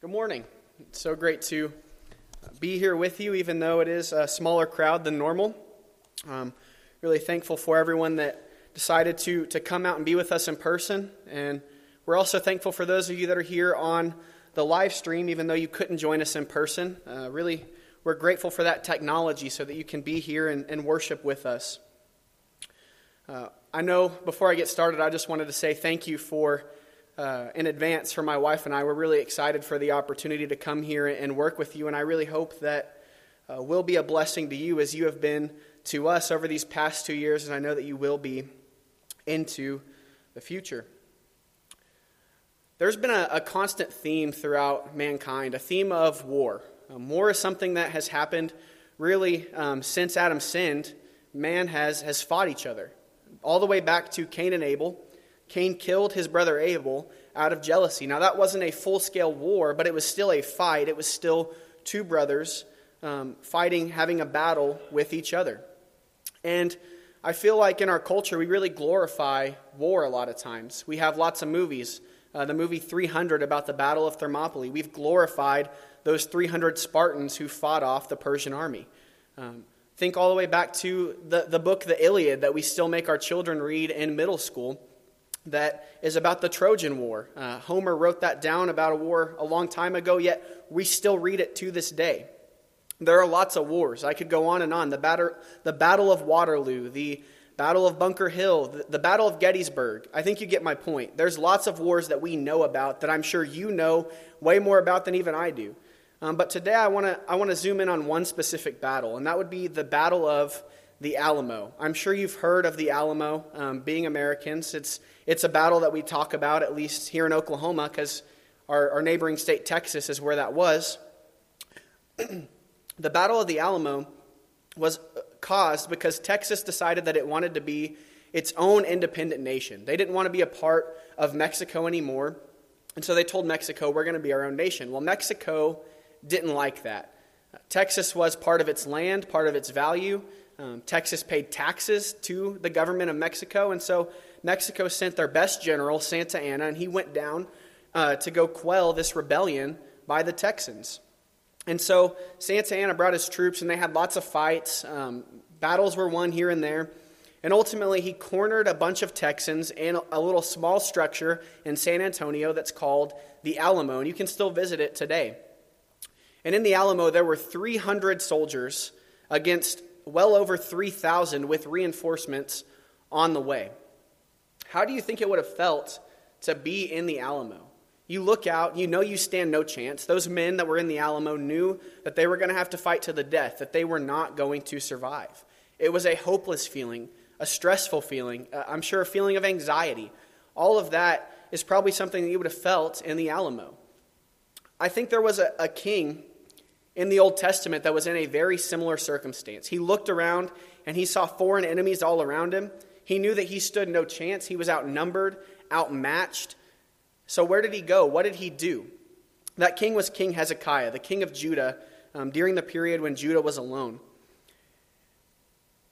Good morning. It's so great to be here with you, even though it is a smaller crowd than normal. Um, really thankful for everyone that decided to, to come out and be with us in person. And we're also thankful for those of you that are here on the live stream, even though you couldn't join us in person. Uh, really, we're grateful for that technology so that you can be here and, and worship with us. Uh, I know before I get started, I just wanted to say thank you for uh, in advance for my wife and I. We're really excited for the opportunity to come here and work with you, and I really hope that uh, will be a blessing to you as you have been to us over these past two years, and I know that you will be into the future. There's been a, a constant theme throughout mankind, a theme of war. Um, war is something that has happened really um, since Adam sinned. Man has, has fought each other, all the way back to Cain and Abel Cain killed his brother Abel out of jealousy. Now, that wasn't a full scale war, but it was still a fight. It was still two brothers um, fighting, having a battle with each other. And I feel like in our culture, we really glorify war a lot of times. We have lots of movies. Uh, the movie 300 about the Battle of Thermopylae, we've glorified those 300 Spartans who fought off the Persian army. Um, think all the way back to the, the book, The Iliad, that we still make our children read in middle school that is about the Trojan War. Uh, Homer wrote that down about a war a long time ago, yet we still read it to this day. There are lots of wars. I could go on and on. The, batter, the Battle of Waterloo, the Battle of Bunker Hill, the, the Battle of Gettysburg. I think you get my point. There's lots of wars that we know about that I'm sure you know way more about than even I do. Um, but today I want to I want to zoom in on one specific battle, and that would be the Battle of the Alamo. I'm sure you've heard of the Alamo. Um, being Americans, it's it's a battle that we talk about, at least here in Oklahoma, because our, our neighboring state, Texas, is where that was. the Battle of the Alamo was caused because Texas decided that it wanted to be its own independent nation. They didn't want to be a part of Mexico anymore. And so they told Mexico, we're going to be our own nation. Well, Mexico didn't like that. Texas was part of its land, part of its value. Um, Texas paid taxes to the government of Mexico. And so Mexico sent their best general, Santa Anna, and he went down uh, to go quell this rebellion by the Texans. And so Santa Anna brought his troops, and they had lots of fights. Um, battles were won here and there. And ultimately, he cornered a bunch of Texans in a little small structure in San Antonio that's called the Alamo. And you can still visit it today. And in the Alamo, there were 300 soldiers against well over 3,000 with reinforcements on the way. How do you think it would have felt to be in the Alamo? You look out, you know you stand no chance. Those men that were in the Alamo knew that they were going to have to fight to the death, that they were not going to survive. It was a hopeless feeling, a stressful feeling, uh, I'm sure a feeling of anxiety. All of that is probably something that you would have felt in the Alamo. I think there was a, a king in the Old Testament that was in a very similar circumstance. He looked around and he saw foreign enemies all around him, he knew that he stood no chance. He was outnumbered, outmatched. So, where did he go? What did he do? That king was King Hezekiah, the king of Judah, um, during the period when Judah was alone.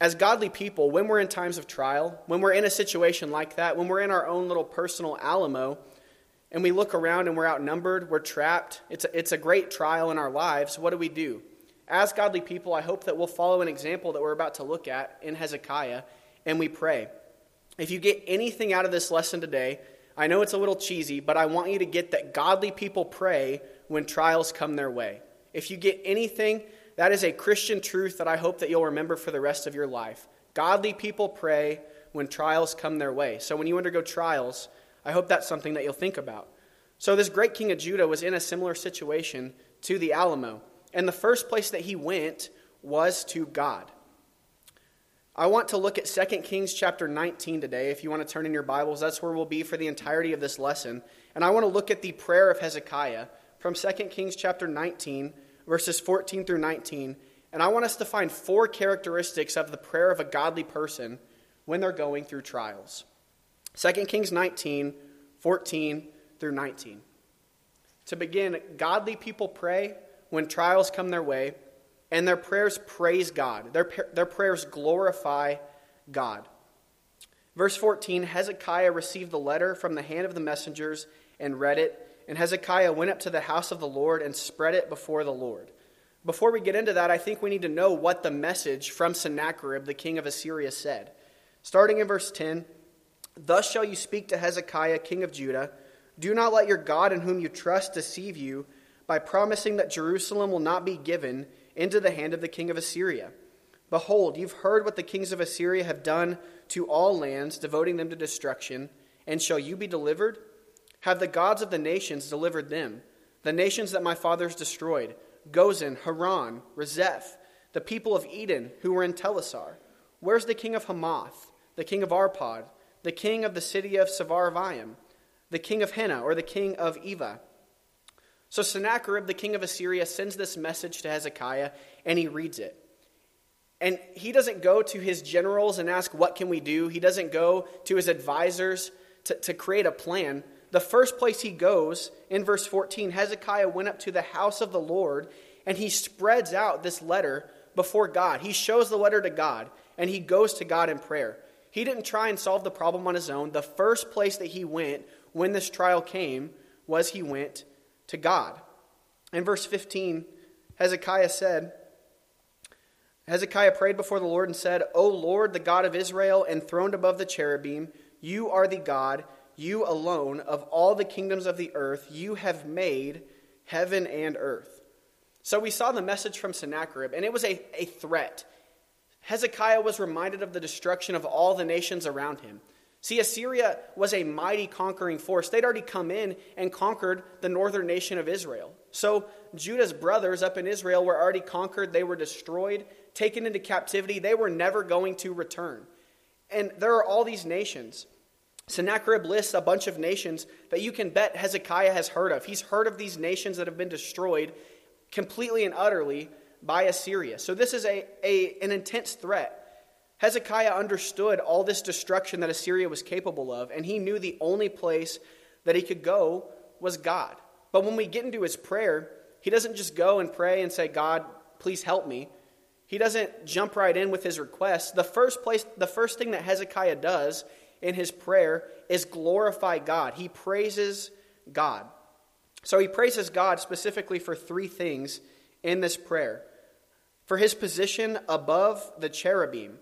As godly people, when we're in times of trial, when we're in a situation like that, when we're in our own little personal Alamo, and we look around and we're outnumbered, we're trapped, it's a, it's a great trial in our lives, what do we do? As godly people, I hope that we'll follow an example that we're about to look at in Hezekiah and we pray. If you get anything out of this lesson today, I know it's a little cheesy, but I want you to get that godly people pray when trials come their way. If you get anything, that is a Christian truth that I hope that you'll remember for the rest of your life. Godly people pray when trials come their way. So when you undergo trials, I hope that's something that you'll think about. So this great king of Judah was in a similar situation to the Alamo. And the first place that he went was to God. I want to look at 2 Kings chapter 19 today. If you want to turn in your Bibles, that's where we'll be for the entirety of this lesson. And I want to look at the prayer of Hezekiah from 2 Kings chapter 19, verses 14 through 19. And I want us to find four characteristics of the prayer of a godly person when they're going through trials. 2 Kings 19, 14 through 19. To begin, godly people pray when trials come their way and their prayers praise God. Their, their prayers glorify God. Verse 14 Hezekiah received the letter from the hand of the messengers and read it, and Hezekiah went up to the house of the Lord and spread it before the Lord. Before we get into that, I think we need to know what the message from Sennacherib, the king of Assyria, said. Starting in verse 10 Thus shall you speak to Hezekiah, king of Judah Do not let your God in whom you trust deceive you by promising that Jerusalem will not be given into the hand of the king of Assyria. Behold, you've heard what the kings of Assyria have done to all lands, devoting them to destruction. And shall you be delivered? Have the gods of the nations delivered them? The nations that my fathers destroyed Gozan, Haran, Rezeph, the people of Eden who were in Telassar. Where's the king of Hamath, the king of Arpad, the king of the city of Sepharvaim, the king of Hena, or the king of Ivvah? So Sennacherib, the king of Assyria, sends this message to Hezekiah, and he reads it. And he doesn't go to his generals and ask, What can we do? He doesn't go to his advisors to, to create a plan the first place he goes in verse 14, Hezekiah went up to the house of the Lord and he spreads out this letter before God. He shows the letter to God and he goes to God in prayer. He didn't try and solve the problem on his own. The first place that he went when this trial came was he went to God. In verse 15, Hezekiah said, Hezekiah prayed before the Lord and said, O Lord, the God of Israel, enthroned above the cherubim, you are the God you alone, of all the kingdoms of the earth, you have made heaven and earth. So we saw the message from Sennacherib, and it was a, a threat. Hezekiah was reminded of the destruction of all the nations around him. See, Assyria was a mighty conquering force. They'd already come in and conquered the northern nation of Israel. So Judah's brothers up in Israel were already conquered. They were destroyed, taken into captivity. They were never going to return. And there are all these nations. Sennacherib lists a bunch of nations that you can bet Hezekiah has heard of. He's heard of these nations that have been destroyed completely and utterly by Assyria. So this is a, a, an intense threat. Hezekiah understood all this destruction that Assyria was capable of, and he knew the only place that he could go was God. But when we get into his prayer, he doesn't just go and pray and say, God, please help me. He doesn't jump right in with his request. The first place, the first thing that Hezekiah does in his prayer is glorify God. He praises God. So he praises God specifically for three things in this prayer for his position above the cherubim.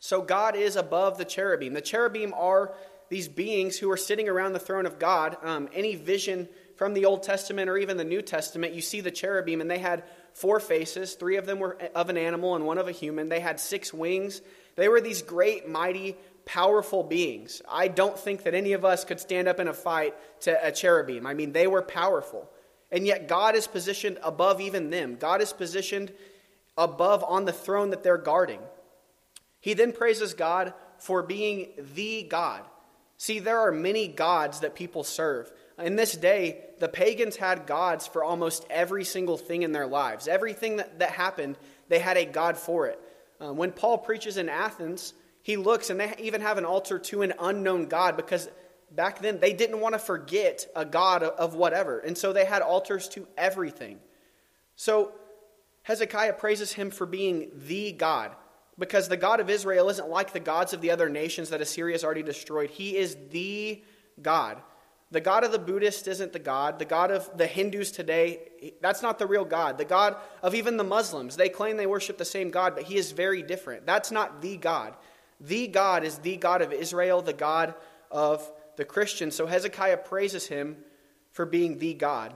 So God is above the cherubim. The cherubim are these beings who are sitting around the throne of God. Um, any vision from the Old Testament or even the New Testament, you see the cherubim, and they had four faces. Three of them were of an animal and one of a human. They had six wings. They were these great, mighty powerful beings. I don't think that any of us could stand up in a fight to a cherubim. I mean, they were powerful. And yet, God is positioned above even them. God is positioned above on the throne that they're guarding. He then praises God for being the God. See, there are many gods that people serve. In this day, the pagans had gods for almost every single thing in their lives. Everything that, that happened, they had a God for it. Uh, when Paul preaches in Athens, he looks and they even have an altar to an unknown God because back then they didn't want to forget a God of whatever. And so they had altars to everything. So Hezekiah praises him for being the God because the God of Israel isn't like the gods of the other nations that Assyria has already destroyed. He is the God. The God of the Buddhist isn't the God. The God of the Hindus today, that's not the real God. The God of even the Muslims, they claim they worship the same God, but he is very different. That's not the God. The God is the God of Israel, the God of the Christians. So Hezekiah praises him for being the God.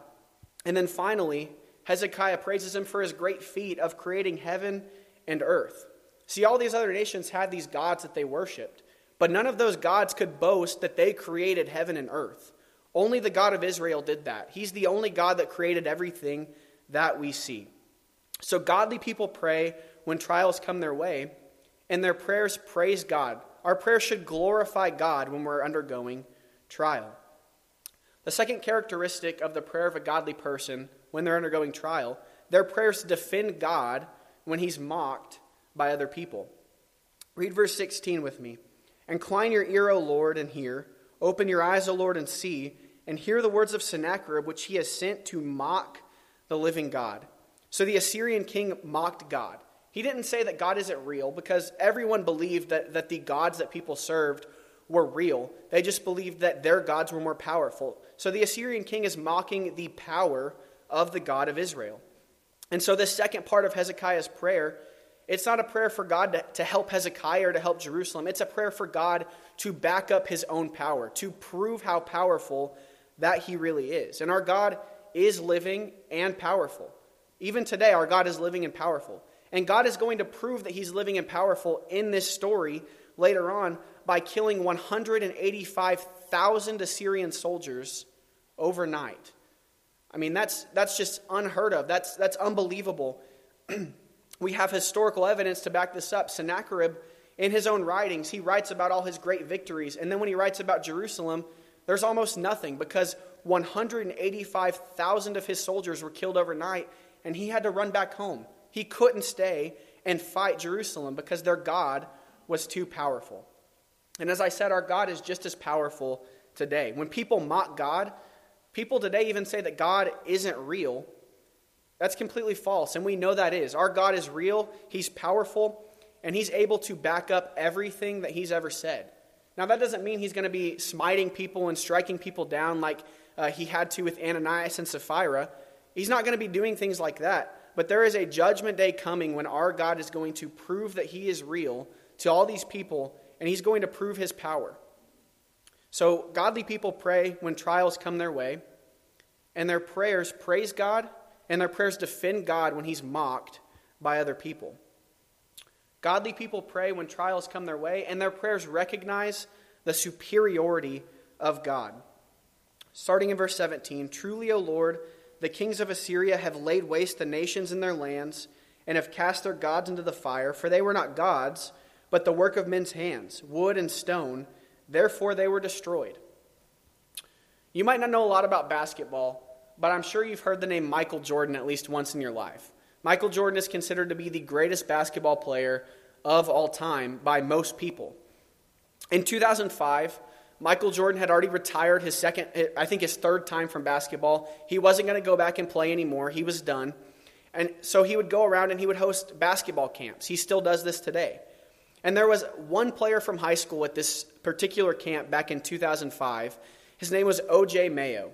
And then finally, Hezekiah praises him for his great feat of creating heaven and earth. See, all these other nations had these gods that they worshiped, but none of those gods could boast that they created heaven and earth. Only the God of Israel did that. He's the only God that created everything that we see. So, godly people pray when trials come their way and their prayers praise God. Our prayers should glorify God when we're undergoing trial. The second characteristic of the prayer of a godly person when they're undergoing trial, their prayers defend God when he's mocked by other people. Read verse 16 with me. Incline your ear, O Lord, and hear. Open your eyes, O Lord, and see, and hear the words of Sennacherib, which he has sent to mock the living God. So the Assyrian king mocked God. He didn't say that God isn't real because everyone believed that, that the gods that people served were real. They just believed that their gods were more powerful. So the Assyrian king is mocking the power of the God of Israel. And so, this second part of Hezekiah's prayer, it's not a prayer for God to, to help Hezekiah or to help Jerusalem. It's a prayer for God to back up his own power, to prove how powerful that he really is. And our God is living and powerful. Even today, our God is living and powerful. And God is going to prove that he's living and powerful in this story later on by killing 185,000 Assyrian soldiers overnight. I mean, that's, that's just unheard of. That's, that's unbelievable. we have historical evidence to back this up. Sennacherib, in his own writings, he writes about all his great victories. And then when he writes about Jerusalem, there's almost nothing because 185,000 of his soldiers were killed overnight, and he had to run back home. He couldn't stay and fight Jerusalem because their God was too powerful. And as I said, our God is just as powerful today. When people mock God, people today even say that God isn't real. That's completely false, and we know that is. Our God is real, He's powerful, and He's able to back up everything that He's ever said. Now, that doesn't mean He's going to be smiting people and striking people down like uh, He had to with Ananias and Sapphira. He's not going to be doing things like that. But there is a judgment day coming when our God is going to prove that He is real to all these people, and He's going to prove His power. So, godly people pray when trials come their way, and their prayers praise God, and their prayers defend God when He's mocked by other people. Godly people pray when trials come their way, and their prayers recognize the superiority of God. Starting in verse 17 Truly, O Lord, the kings of Assyria have laid waste the nations in their lands, and have cast their gods into the fire, for they were not gods, but the work of men's hands, wood and stone. Therefore they were destroyed. You might not know a lot about basketball, but I'm sure you've heard the name Michael Jordan at least once in your life. Michael Jordan is considered to be the greatest basketball player of all time by most people. In 2005, Michael Jordan had already retired his second, I think his third time from basketball. He wasn't going to go back and play anymore. He was done. And so he would go around and he would host basketball camps. He still does this today. And there was one player from high school at this particular camp back in 2005. His name was O.J. Mayo.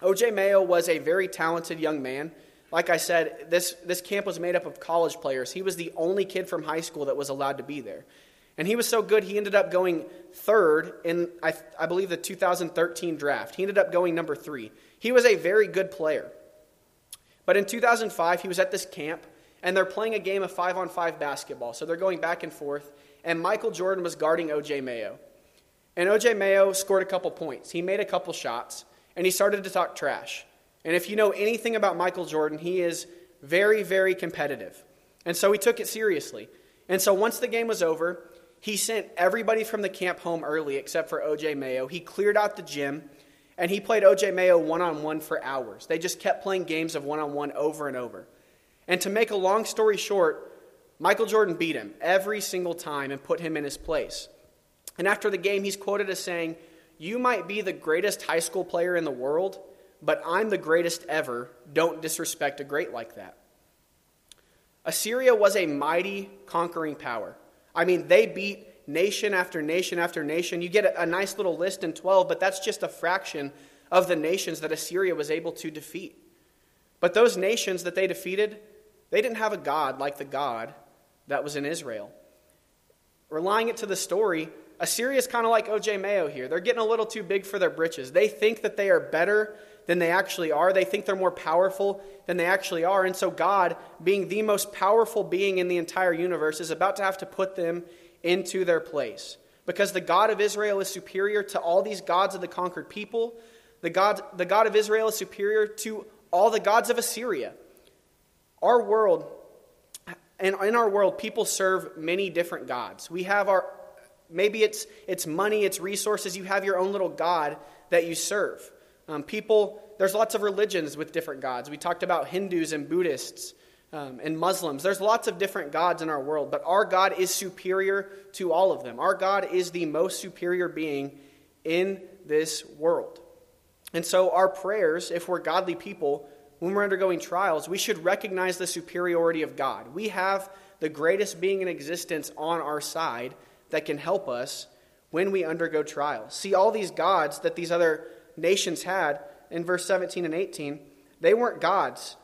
O.J. Mayo was a very talented young man. Like I said, this, this camp was made up of college players. He was the only kid from high school that was allowed to be there. And he was so good, he ended up going third in, I, I believe, the 2013 draft. He ended up going number three. He was a very good player. But in 2005, he was at this camp, and they're playing a game of five on five basketball. So they're going back and forth, and Michael Jordan was guarding O.J. Mayo. And O.J. Mayo scored a couple points. He made a couple shots, and he started to talk trash. And if you know anything about Michael Jordan, he is very, very competitive. And so he took it seriously. And so once the game was over, he sent everybody from the camp home early except for OJ Mayo. He cleared out the gym and he played OJ Mayo one on one for hours. They just kept playing games of one on one over and over. And to make a long story short, Michael Jordan beat him every single time and put him in his place. And after the game, he's quoted as saying, You might be the greatest high school player in the world, but I'm the greatest ever. Don't disrespect a great like that. Assyria was a mighty conquering power. I mean, they beat nation after nation after nation. You get a, nice little list in 12, but that's just a fraction of the nations that Assyria was able to defeat. But those nations that they defeated, they didn't have a God like the God that was in Israel. Relying it to the story, Assyria is kind of like O.J. Mayo here. They're getting a little too big for their britches. They think that they are better than they actually are. They think they're more powerful than they actually are. And so, God, being the most powerful being in the entire universe, is about to have to put them into their place. Because the God of Israel is superior to all these gods of the conquered people. The God, the God of Israel is superior to all the gods of Assyria. Our world, and in our world, people serve many different gods. We have our, maybe it's, it's money, it's resources. You have your own little God that you serve. Um, people, there's lots of religions with different gods. We talked about Hindus and Buddhists um, and Muslims. There's lots of different gods in our world, but our God is superior to all of them. Our God is the most superior being in this world. And so, our prayers, if we're godly people, when we're undergoing trials, we should recognize the superiority of God. We have the greatest being in existence on our side that can help us when we undergo trials. See, all these gods that these other nations had in verse 17 and 18, they weren't gods.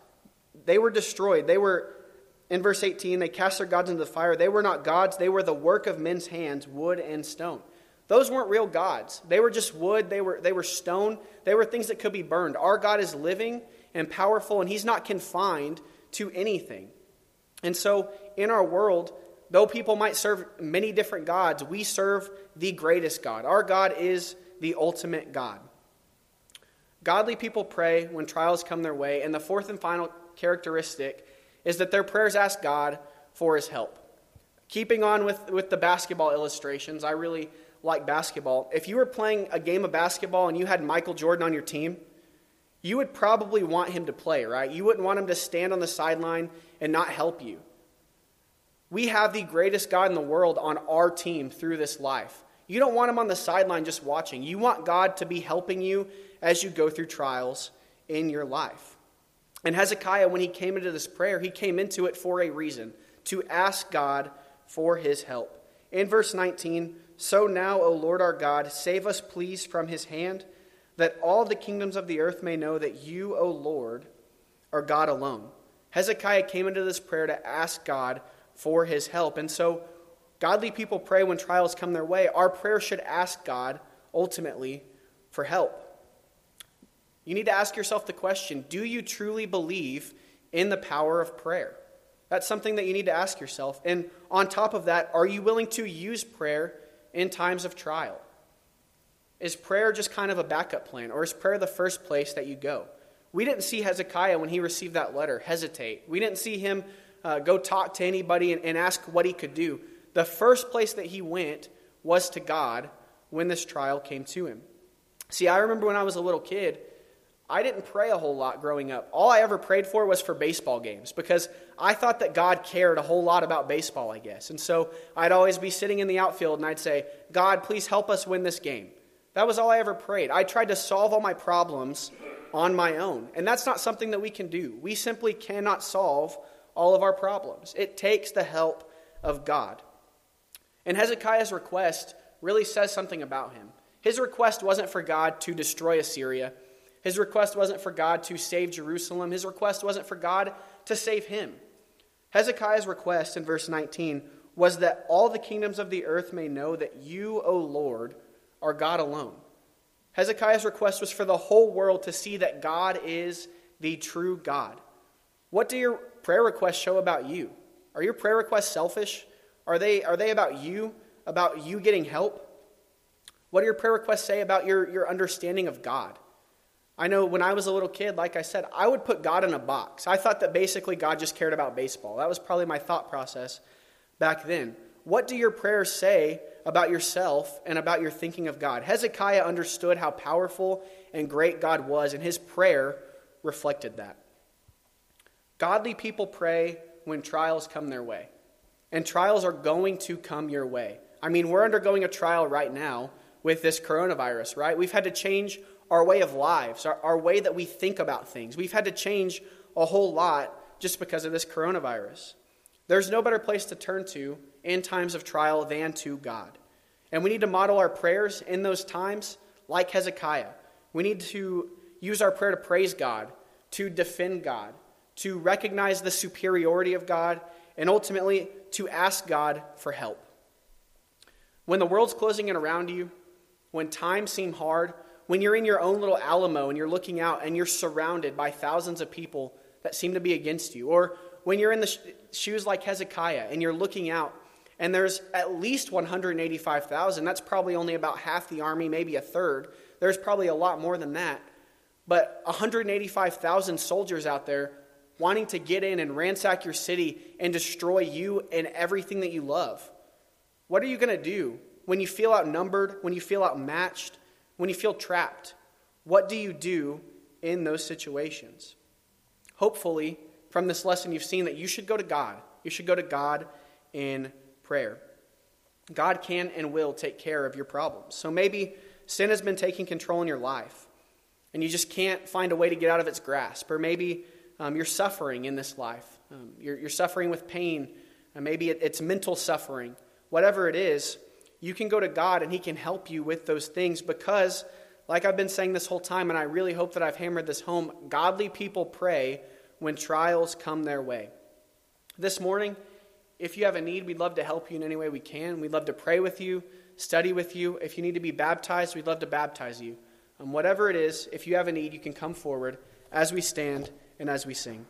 They were destroyed. They were, in verse 18, they cast their gods into the fire. They were not gods, they were the work of men's hands, wood and stone. Those weren't real gods. They were just wood, they were, they were stone, they were things that could be burned. Our God is living and powerful, and He's not confined to anything. And so, in our world, though people might serve many different gods, we serve the greatest God. Our God is the ultimate God. Godly people pray when trials come their way, and the fourth and final characteristic is that their prayers ask God for his help. Keeping on with, with the basketball illustrations, I really like basketball. If you were playing a game of basketball and you had Michael Jordan on your team, you would probably want him to play, right? You wouldn't want him to stand on the sideline and not help you. We have the greatest God in the world on our team through this life. You don't want him on the sideline just watching. You want God to be helping you as you go through trials in your life. And Hezekiah, when he came into this prayer, he came into it for a reason to ask God for his help. In verse 19, so now, O Lord our God, save us, please, from his hand, that all the kingdoms of the earth may know that you, O Lord, are God alone. Hezekiah came into this prayer to ask God for his help. And so Godly people pray when trials come their way. Our prayer should ask God, ultimately, for help. You need to ask yourself the question do you truly believe in the power of prayer? That's something that you need to ask yourself. And on top of that, are you willing to use prayer in times of trial? Is prayer just kind of a backup plan, or is prayer the first place that you go? We didn't see Hezekiah when he received that letter hesitate. We didn't see him uh, go talk to anybody and, and ask what he could do the first place that he went was to God when this trial came to him. See, I remember when I was a little kid, I didn't pray a whole lot growing up. All I ever prayed for was for baseball games because I thought that God cared a whole lot about baseball, I guess. And so I'd always be sitting in the outfield and I'd say, God, please help us win this game. That was all I ever prayed. I tried to solve all my problems on my own. And that's not something that we can do. We simply cannot solve all of our problems. It takes the help of God. And Hezekiah's request really says something about him. His request wasn't for God to destroy Assyria. His request wasn't for God to save Jerusalem. His request wasn't for God to save him. Hezekiah's request in verse 19 was that all the kingdoms of the earth may know that you, O Lord, are God alone. Hezekiah's request was for the whole world to see that God is the true God. What do your prayer requests show about you? Are your prayer requests selfish? Are they, are they about you, about you getting help? What do your prayer requests say about your, your understanding of God? I know when I was a little kid, like I said, I would put God in a box. I thought that basically God just cared about baseball. That was probably my thought process back then. What do your prayers say about yourself and about your thinking of God? Hezekiah understood how powerful and great God was, and his prayer reflected that. Godly people pray when trials come their way. And trials are going to come your way. I mean, we're undergoing a trial right now with this coronavirus, right? We've had to change our way of lives, our, our way that we think about things. We've had to change a whole lot just because of this coronavirus. There's no better place to turn to in times of trial than to God. And we need to model our prayers in those times like Hezekiah. We need to use our prayer to praise God, to defend God, to recognize the superiority of God, and ultimately to ask God for help. When the world's closing in around you, when times seem hard, when you're in your own little Alamo and you're looking out and you're surrounded by thousands of people that seem to be against you, or when you're in the sh- shoes like Hezekiah and you're looking out and there's at least 185,000, that's probably only about half the army, maybe a third. There's probably a lot more than that. But 185,000 soldiers out there wanting to get in and ransack your city and destroy you and everything that you love. What are you going to do when you feel outnumbered, when you feel outmatched, when you feel trapped? What do you do in those situations? Hopefully, from this lesson, you've seen that you should go to God. You should go to God in prayer. God can and will take care of your problems. So maybe sin has been taking control in your life, and you just can't find a way to get out of its grasp. Or maybe um, you're suffering in this life. Um, you're, you're, suffering with pain. Maybe it, it's mental suffering. Whatever it is, you can go to God and He can help you with those things because, like I've been saying this whole time, and I really hope that I've hammered this home, godly people pray when trials come their way. This morning, if you have a need, we'd love to help you in any way we can. We'd love to pray with you, study with you. If you need to be baptized, we'd love to baptize you. Um, whatever it is, if you have a need, you can come forward as we stand and as we sing.